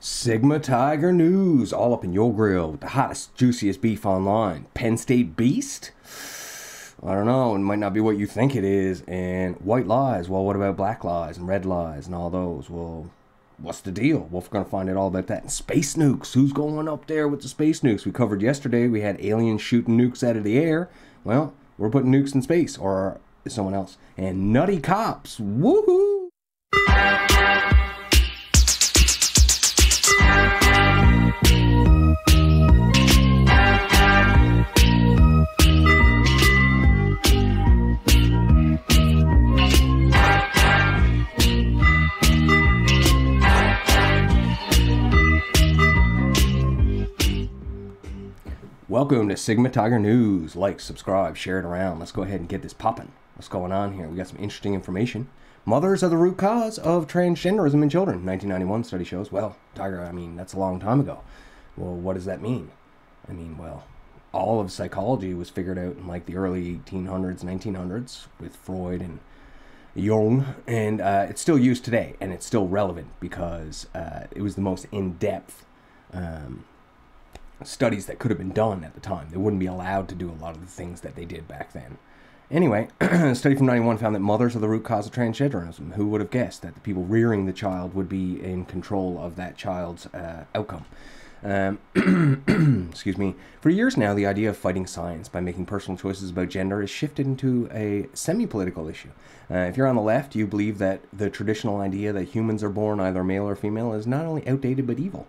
Sigma Tiger News, all up in your grill with the hottest, juiciest beef online. Penn State Beast? I don't know, it might not be what you think it is. And white lies, well, what about black lies and red lies and all those? Well, what's the deal? Well, we're going to find out all about that. And space nukes, who's going up there with the space nukes? We covered yesterday, we had aliens shooting nukes out of the air. Well, we're putting nukes in space, or someone else. And nutty cops, woohoo! Welcome to Sigma Tiger News. Like, subscribe, share it around. Let's go ahead and get this popping. What's going on here? We got some interesting information. Mothers are the root cause of transgenderism in children. 1991 study shows. Well, Tiger, I mean, that's a long time ago. Well, what does that mean? I mean, well, all of psychology was figured out in like the early 1800s, 1900s with Freud and Jung, and uh, it's still used today, and it's still relevant because uh, it was the most in-depth um, studies that could have been done at the time. They wouldn't be allowed to do a lot of the things that they did back then. Anyway, a study from 91 found that mothers are the root cause of transgenderism. Who would have guessed that the people rearing the child would be in control of that child's uh, outcome? Um, excuse me. For years now, the idea of fighting science by making personal choices about gender has shifted into a semi political issue. Uh, if you're on the left, you believe that the traditional idea that humans are born either male or female is not only outdated but evil.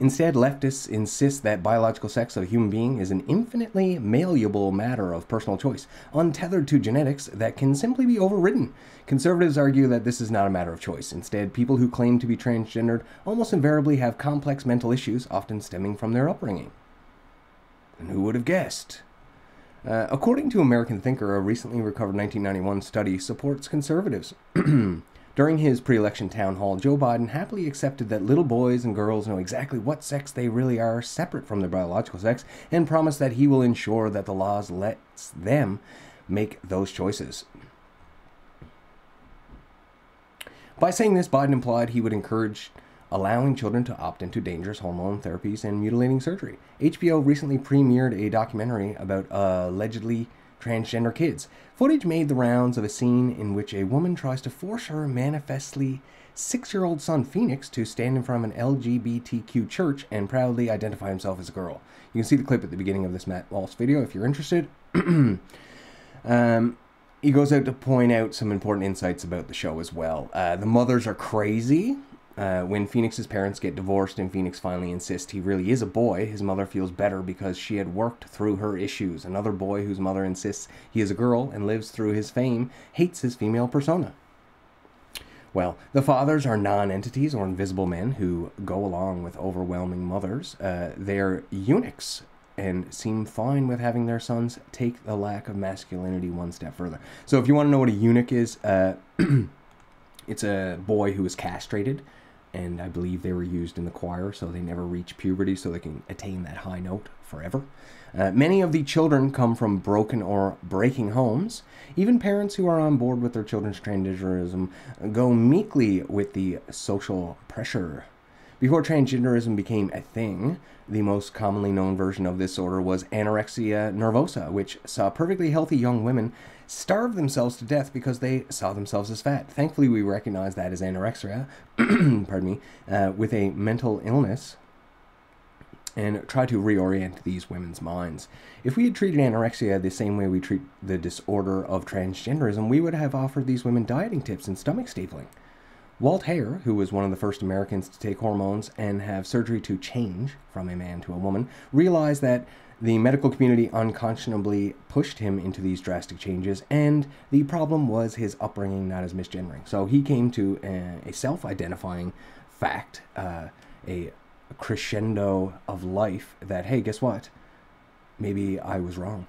Instead, leftists insist that biological sex of a human being is an infinitely malleable matter of personal choice, untethered to genetics that can simply be overridden. Conservatives argue that this is not a matter of choice. Instead, people who claim to be transgendered almost invariably have complex mental issues, often stemming from their upbringing. And who would have guessed? Uh, according to American Thinker, a recently recovered 1991 study supports conservatives. During his pre election town hall, Joe Biden happily accepted that little boys and girls know exactly what sex they really are separate from their biological sex and promised that he will ensure that the laws lets them make those choices. By saying this, Biden implied he would encourage allowing children to opt into dangerous hormone therapies and mutilating surgery. HBO recently premiered a documentary about uh, allegedly transgender kids. Footage made the rounds of a scene in which a woman tries to force her manifestly six year old son Phoenix to stand in front of an LGBTQ church and proudly identify himself as a girl. You can see the clip at the beginning of this Matt Walsh video if you're interested. um, he goes out to point out some important insights about the show as well. Uh, the mothers are crazy. Uh, when Phoenix's parents get divorced and Phoenix finally insists he really is a boy, his mother feels better because she had worked through her issues. Another boy whose mother insists he is a girl and lives through his fame hates his female persona. Well, the fathers are non entities or invisible men who go along with overwhelming mothers. Uh, they're eunuchs and seem fine with having their sons take the lack of masculinity one step further. So, if you want to know what a eunuch is, uh, it's a boy who is castrated and I believe they were used in the choir, so they never reach puberty, so they can attain that high note forever. Uh, many of the children come from broken or breaking homes. Even parents who are on board with their children's transgenderism go meekly with the social pressure. Before transgenderism became a thing, the most commonly known version of this disorder was anorexia nervosa, which saw perfectly healthy young women starve themselves to death because they saw themselves as fat. Thankfully, we recognize that as anorexia, pardon me, uh, with a mental illness and try to reorient these women's minds. If we had treated anorexia the same way we treat the disorder of transgenderism, we would have offered these women dieting tips and stomach stapling. Walt Heyer, who was one of the first Americans to take hormones and have surgery to change from a man to a woman, realized that the medical community unconscionably pushed him into these drastic changes, and the problem was his upbringing, not his misgendering. So he came to a, a self identifying fact, uh, a crescendo of life that, hey, guess what? Maybe I was wrong.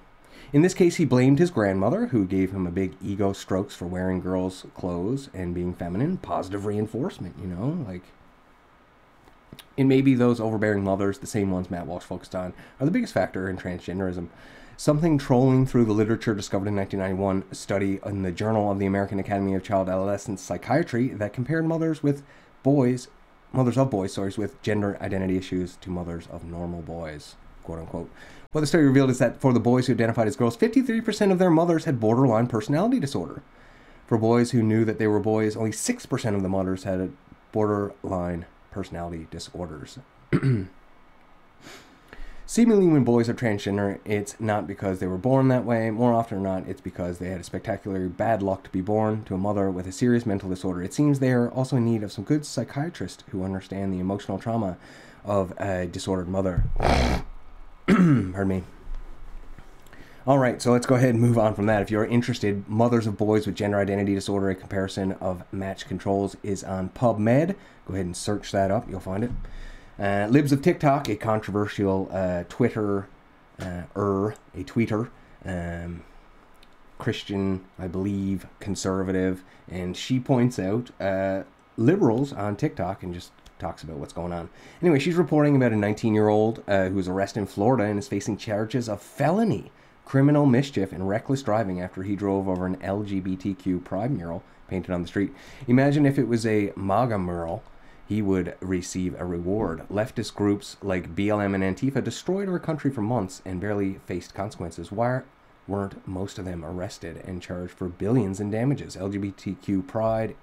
In this case, he blamed his grandmother, who gave him a big ego strokes for wearing girls' clothes and being feminine. Positive reinforcement, you know? Like, and maybe those overbearing mothers, the same ones Matt Walsh focused on, are the biggest factor in transgenderism. Something trolling through the literature discovered in 1991, a study in the Journal of the American Academy of Child Adolescent Psychiatry that compared mothers with boys mothers of boys, sorry, with gender identity issues to mothers of normal boys, quote unquote. What the study revealed is that for the boys who identified as girls, 53% of their mothers had borderline personality disorder. For boys who knew that they were boys, only 6% of the mothers had borderline personality disorders. Seemingly, when boys are transgender, it's not because they were born that way. More often than not, it's because they had a spectacularly bad luck to be born to a mother with a serious mental disorder. It seems they are also in need of some good psychiatrists who understand the emotional trauma of a disordered mother. Pardon me. All right, so let's go ahead and move on from that. If you're interested, Mothers of Boys with Gender Identity Disorder, a comparison of match controls is on PubMed. Go ahead and search that up, you'll find it. Uh, Libs of TikTok, a controversial uh, Twitter, uh, er, a tweeter, um, Christian, I believe, conservative, and she points out uh, liberals on TikTok and just talks about what's going on. Anyway, she's reporting about a 19 year old uh, who was arrested in Florida and is facing charges of felony criminal mischief and reckless driving after he drove over an LGBTQ pride mural painted on the street. Imagine if it was a MAGA mural, he would receive a reward. Leftist groups like BLM and Antifa destroyed our country for months and barely faced consequences. Why weren't most of them arrested and charged for billions in damages? LGBTQ pride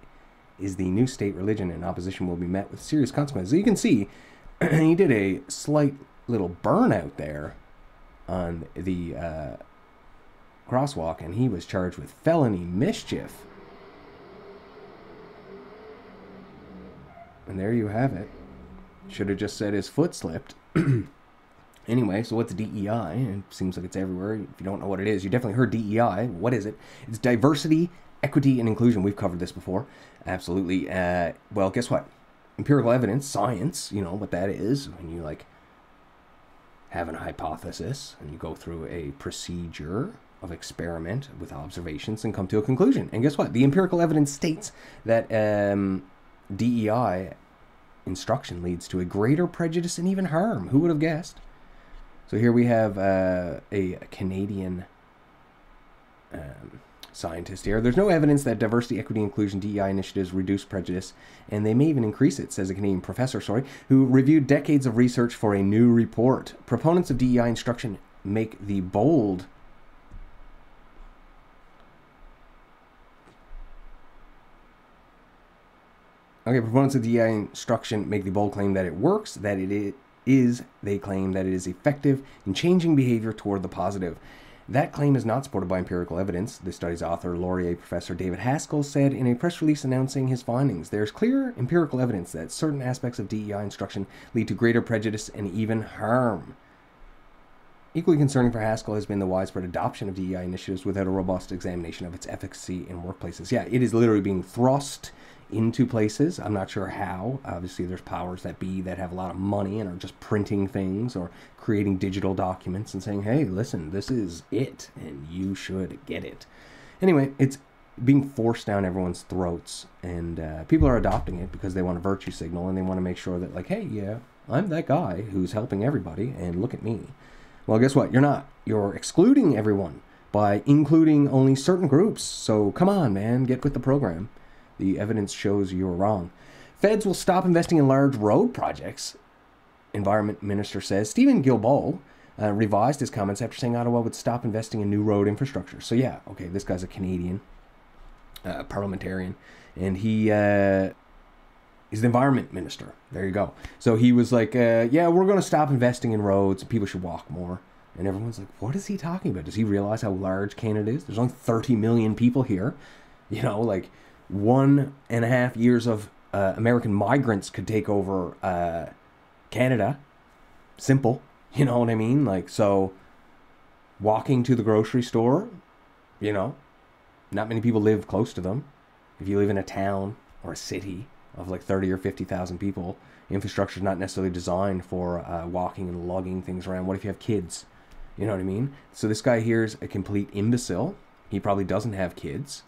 is the new state religion and opposition will be met with serious consequences. So you can see he did a slight little burnout there on the uh, crosswalk, and he was charged with felony mischief. And there you have it. Should have just said his foot slipped. anyway, so what's DEI? It seems like it's everywhere. If you don't know what it is, you definitely heard DEI. What is it? It's diversity, equity, and inclusion. We've covered this before. Absolutely. Uh, well, guess what? Empirical evidence, science, you know what that is. When you like have an hypothesis and you go through a procedure of experiment with observations and come to a conclusion. And guess what? The empirical evidence states that um, DEI instruction leads to a greater prejudice and even harm. Who would have guessed? So here we have uh, a, Canadian um, scientist here. There's no evidence that diversity, equity, inclusion, DEI initiatives reduce prejudice, and they may even increase it, says a Canadian professor, sorry, who reviewed decades of research for a new report. Proponents of DEI instruction make the bold Okay, proponents of DEI instruction make the bold claim that it works, that it is, they claim that it is effective in changing behavior toward the positive. That claim is not supported by empirical evidence, the study's author, Laurier professor David Haskell, said in a press release announcing his findings. There's clear empirical evidence that certain aspects of DEI instruction lead to greater prejudice and even harm. Equally concerning for Haskell has been the widespread adoption of DEI initiatives without a robust examination of its efficacy in workplaces. Yeah, it is literally being thrust into places. I'm not sure how. Obviously, there's powers that be that have a lot of money and are just printing things or creating digital documents and saying, hey, listen, this is it and you should get it. Anyway, it's being forced down everyone's throats and uh, people are adopting it because they want a virtue signal and they want to make sure that, like, hey, yeah, I'm that guy who's helping everybody and look at me. Well, guess what? You're not. You're excluding everyone by including only certain groups. So come on, man, get with the program. The evidence shows you are wrong. Feds will stop investing in large road projects, Environment Minister says. Steven Guilbeault uh, revised his comments after saying Ottawa would stop investing in new road infrastructure. So, yeah, okay, this guy's a Canadian uh, parliamentarian, and he. Uh, He's the environment minister. There you go. So he was like, uh, "Yeah, we're going to stop investing in roads. People should walk more." And everyone's like, "What is he talking about? Does he realize how large Canada is? There's only 30 million people here. You know, like one and a half years of uh, American migrants could take over uh, Canada. Simple. You know what I mean? Like, so walking to the grocery store, you know, not many people live close to them. If you live in a town or a city of like 30 or 50,000 people, infrastructure is not necessarily designed for uh, walking and lugging things around. What if you have kids? You know what I mean? So this guy here is a complete imbecile. He probably doesn't have kids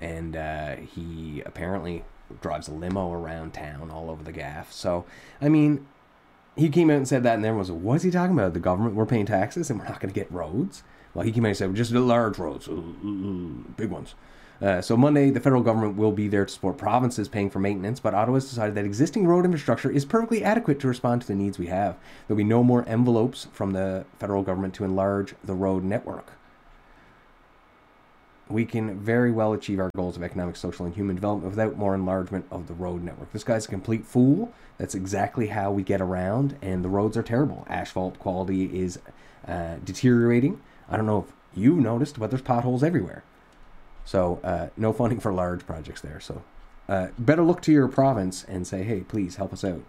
and uh, he apparently drives a limo around town all over the gaff. So, I mean, he came out and said that, and everyone was like, "What's he talking about? The government we're paying taxes and we're not going to get roads." Well, he came out and said, "Just the large roads, big ones." Uh, so Monday, the federal government will be there to support provinces paying for maintenance, but Ottawa has decided that existing road infrastructure is perfectly adequate to respond to the needs we have. There'll be no more envelopes from the federal government to enlarge the road network we can very well achieve our goals of economic, social, and human development without more enlargement of the road network. This guy's a complete fool. That's exactly how we get around, and the roads are terrible. Asphalt quality is uh, deteriorating. I don't know if you've noticed, but there's potholes everywhere. So, uh, no funding for large projects there. So, uh, better look to your province and say, hey, please help us out.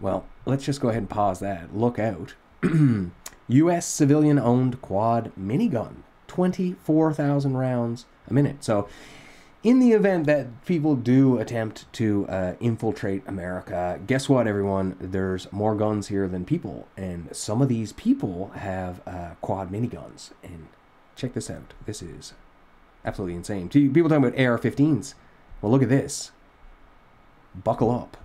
Well, let's just go ahead and pause that. Look out. U.S. civilian owned quad minigun 24,000 rounds a minute. So, in the event that people do attempt to uh, infiltrate America, guess what, everyone? There's more guns here than people, and some of these people have uh, quad miniguns. And check this out. This is absolutely insane. People talking about AR-15s. Well, look at this. Buckle up.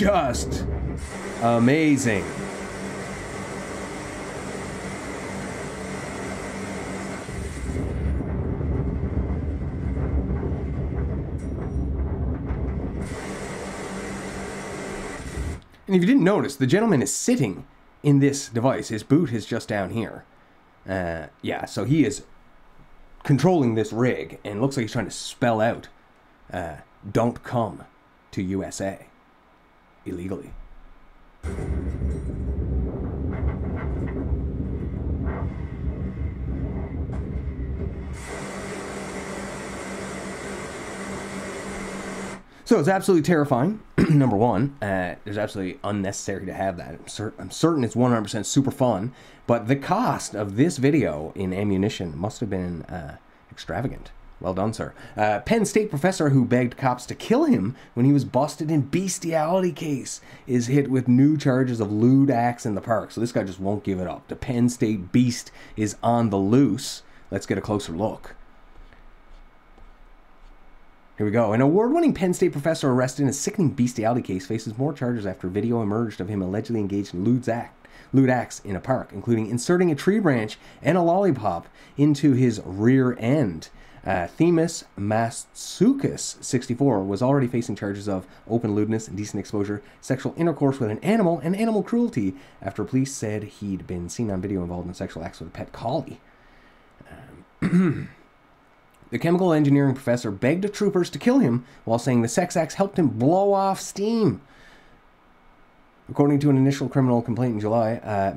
Just amazing. And if you didn't notice, the gentleman is sitting in this device. His boot is just down here. Uh, yeah, so he is controlling this rig and looks like he's trying to spell out uh, don't come to USA illegally. So it's absolutely terrifying. Number one, uh, it's absolutely unnecessary to have that. I'm, cer- I'm certain it's 100% super fun, but the cost of this video in ammunition must have been uh, extravagant. Well done, sir. Uh, Penn State professor who begged cops to kill him when he was busted in bestiality case is hit with new charges of lewd acts in the park. So this guy just won't give it up. The Penn State beast is on the loose. Let's get a closer look. Here we go. An award winning Penn State professor arrested in a sickening bestiality case faces more charges after video emerged of him allegedly engaged in lewd acts lewd acts in a park, including inserting a tree branch and a lollipop into his rear end. Uh, Themis Matsoukas, 64, was already facing charges of open lewdness, indecent exposure, sexual intercourse with an animal, and animal cruelty after police said he'd been seen on video involved in sexual acts with a pet collie. Um, the chemical engineering professor begged the troopers to kill him while saying the sex acts helped him blow off steam. According to an initial criminal complaint in July, uh,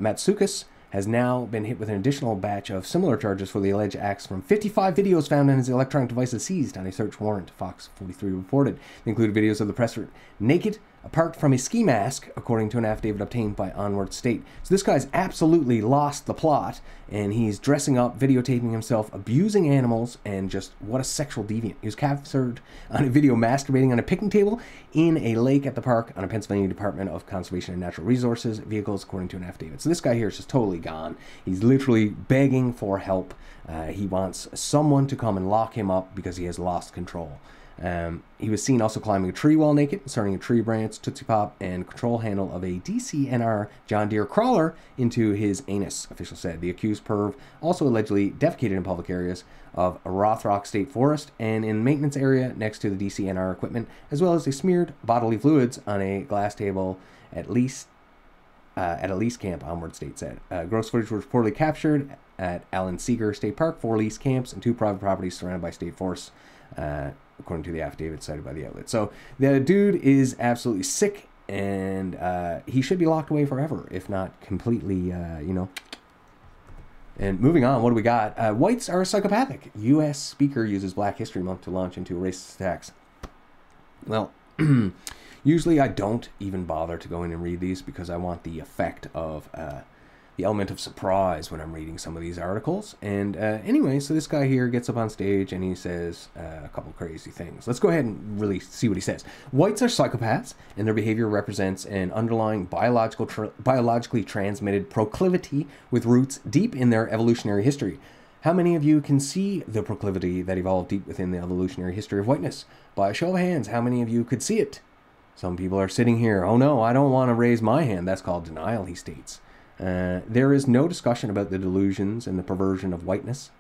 has now been hit with an additional batch of similar charges for the alleged acts from 55 videos found on his electronic devices seized on a search warrant, Fox 43 reported. They included videos of the presser naked, apart from his ski mask, according to an affidavit obtained by Onward State. So this guy's absolutely lost the plot, and he's dressing up, videotaping himself, abusing animals, and just what a sexual deviant. He was captured on a video masturbating on a picnic table in a lake at the park on a Pennsylvania Department of Conservation and Natural Resources vehicles, according to an affidavit. So this guy here is just totally gone. He's literally begging for help. Uh, he wants someone to come and lock him up because he has lost control. Um, he was seen also climbing a tree while naked, inserting a tree branch, Tootsie Pop, and control handle of a DCNR John Deere crawler into his anus, officials said. The accused perv also allegedly defecated in public areas of Rothrock State Forest and in maintenance area next to the DCNR equipment, as well as they smeared bodily fluids on a glass table at least uh, at a lease camp, Onward State said. Uh, gross footage was reportedly captured at Alan Seeger State Park, four lease camps, and two private properties surrounded by state forests. Uh, according to the affidavit cited by the outlet. So the dude is absolutely sick, and uh, he should be locked away forever, if not completely, uh, you know. And moving on, what do we got? Uh, whites are psychopathic. U.S. Speaker uses Black History Month to launch into racist attacks. Well, usually I don't even bother to go in and read these because I want the effect of uh, the element of surprise when I'm reading some of these articles. And uh, anyway, so this guy here gets up on stage and he says uh, a couple crazy things. Let's go ahead and really see what he says. Whites are psychopaths, and their behavior represents an underlying biological tra- biologically transmitted proclivity with roots deep in their evolutionary history. How many of you can see the proclivity that evolved deep within the evolutionary history of whiteness? By a show of hands, how many of you could see it? Some people are sitting here, oh no, I don't want to raise my hand. That's called denial, he states. Uh, there is no discussion about the delusions and the perversion of whiteness.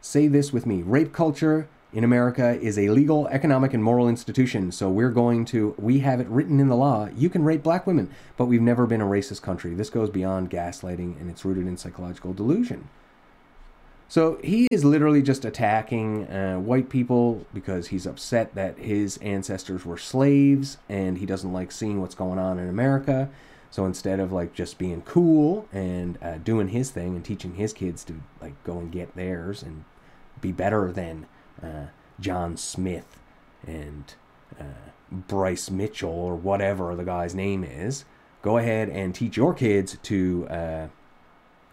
Say this with me rape culture in America is a legal, economic, and moral institution. So we're going to, we have it written in the law, you can rape black women, but we've never been a racist country. This goes beyond gaslighting and it's rooted in psychological delusion. So he is literally just attacking uh, white people because he's upset that his ancestors were slaves and he doesn't like seeing what's going on in America. So instead of like just being cool and uh, doing his thing and teaching his kids to like go and get theirs and be better than uh, John Smith and uh, Bryce Mitchell or whatever the guy's name is, go ahead and teach your kids to uh,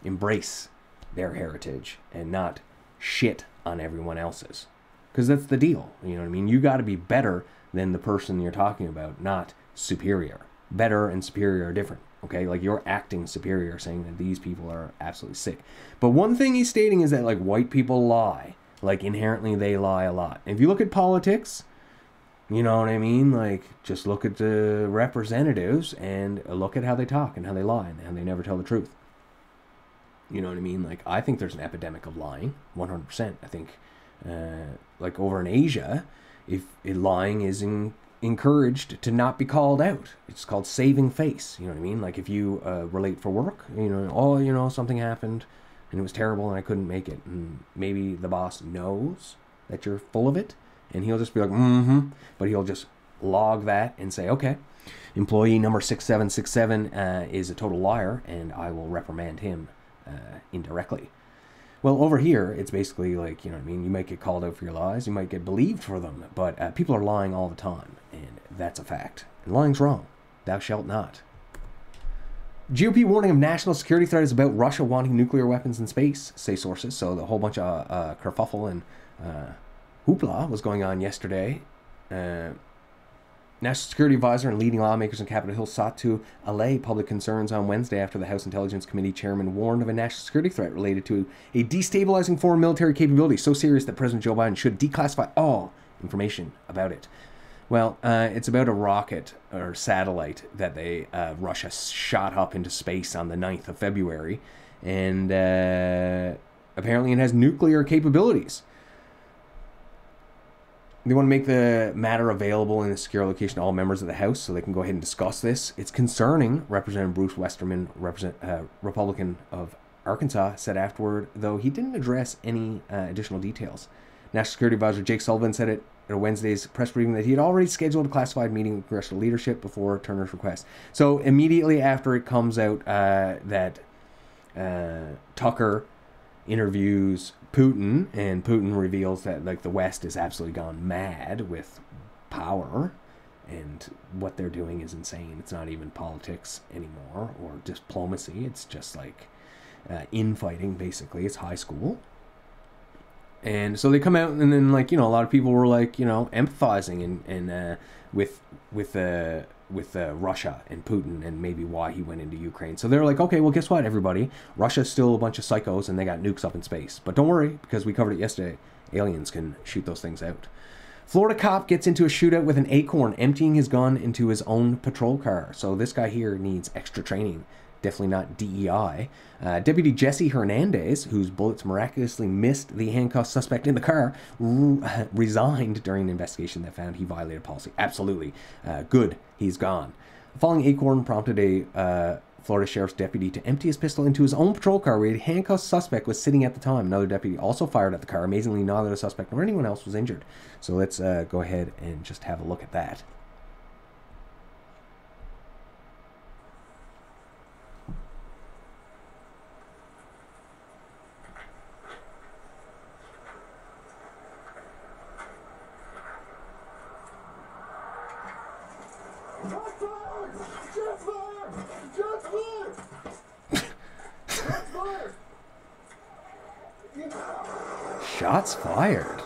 embrace their heritage and not shit on everyone else's. Because that's the deal. You know what I mean? You got to be better than the person you're talking about, not superior. Better and superior are different. Okay, like you're acting superior, saying that these people are absolutely sick. But one thing he's stating is that like white people lie. Like inherently they lie a lot. If you look at politics, you know what I mean? Like just look at the representatives and look at how they talk and how they lie and how they never tell the truth. You know what I mean? Like I think there's an epidemic of lying, 100%. I think uh, like over in Asia, if, if lying is in, encouraged to not be called out. It's called saving face. You know what I mean? Like if you uh, relate for work, you know, oh, you know, something happened and it was terrible and I couldn't make it. And maybe the boss knows that you're full of it and he'll just be like, mm hmm. But he'll just log that and say, okay, employee number 6767 uh, is a total liar and I will reprimand him uh, indirectly. Well, over here, it's basically like, you know what I mean? You might get called out for your lies, you might get believed for them, but uh, people are lying all the time, and that's a fact. Lying's wrong. Thou shalt not. GOP warning of national security threat is about Russia wanting nuclear weapons in space, say sources. So the whole bunch of uh, kerfuffle and uh, hoopla was going on yesterday. Uh, National Security Advisor and leading lawmakers in Capitol Hill sought to allay public concerns on Wednesday after the House Intelligence Committee chairman warned of a national security threat related to a destabilizing foreign military capability so serious that President Joe Biden should declassify all information about it. Well, uh, it's about a rocket or satellite that they uh, Russia shot up into space on the 9th of February, and uh, apparently it has nuclear capabilities. They want to make the matter available in a secure location to all members of the House so they can go ahead and discuss this. It's concerning, Representative Bruce Westerman, represent, uh, Republican of Arkansas, said afterward, though he didn't address any uh, additional details. National Security Advisor Jake Sullivan said it Wednesday's press briefing that he had already scheduled a classified meeting with congressional leadership before Turner's request. So immediately after it comes out uh, that uh, Tucker interviews Putin, and Putin reveals that like the West is absolutely gone mad with power, and what they're doing is insane. It's not even politics anymore or diplomacy. It's just like uh, infighting, basically. It's high school. And so they come out, and then like you know, a lot of people were like you know empathizing and and uh, with with uh, with uh, Russia and Putin and maybe why he went into Ukraine. So they're like, okay, well, guess what, everybody? Russia's still a bunch of psychos and they got nukes up in space. But don't worry, because we covered it yesterday. Aliens can shoot those things out. Florida cop gets into a shootout with an acorn, emptying his gun into his own patrol car. So this guy here needs extra training definitely not DEI. Uh, Deputy Jesse Hernandez, whose bullets miraculously missed the handcuffed suspect in the car, re- resigned during an investigation that found he violated policy. Absolutely. Uh, good, he's gone. The falling acorn prompted a uh, Florida sheriff's deputy to empty his pistol into his own patrol car where a handcuffed suspect was sitting at the time. Another deputy also fired at the car. Amazingly, neither the suspect nor anyone else was injured. So let's uh, go ahead and just have a look at that. Shots fired.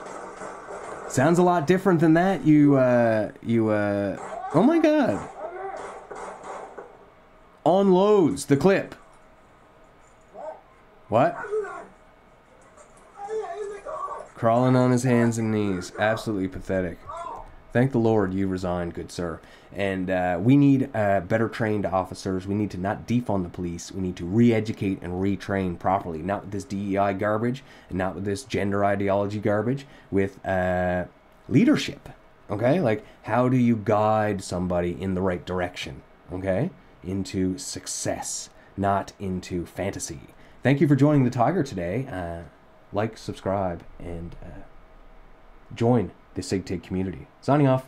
Sounds a lot different than that. You, uh, you, uh, oh my god. Unloads the clip. What? Crawling on his hands and knees. Absolutely pathetic. Thank the Lord you resigned, good sir. And uh, we need uh, better trained officers. We need to not defund the police. We need to re educate and retrain properly. Not with this DEI garbage and not with this gender ideology garbage, with uh, leadership. Okay? Like, how do you guide somebody in the right direction? Okay? Into success, not into fantasy. Thank you for joining the Tiger today. Uh, like, subscribe, and uh, join the SIGTIG community. Signing off.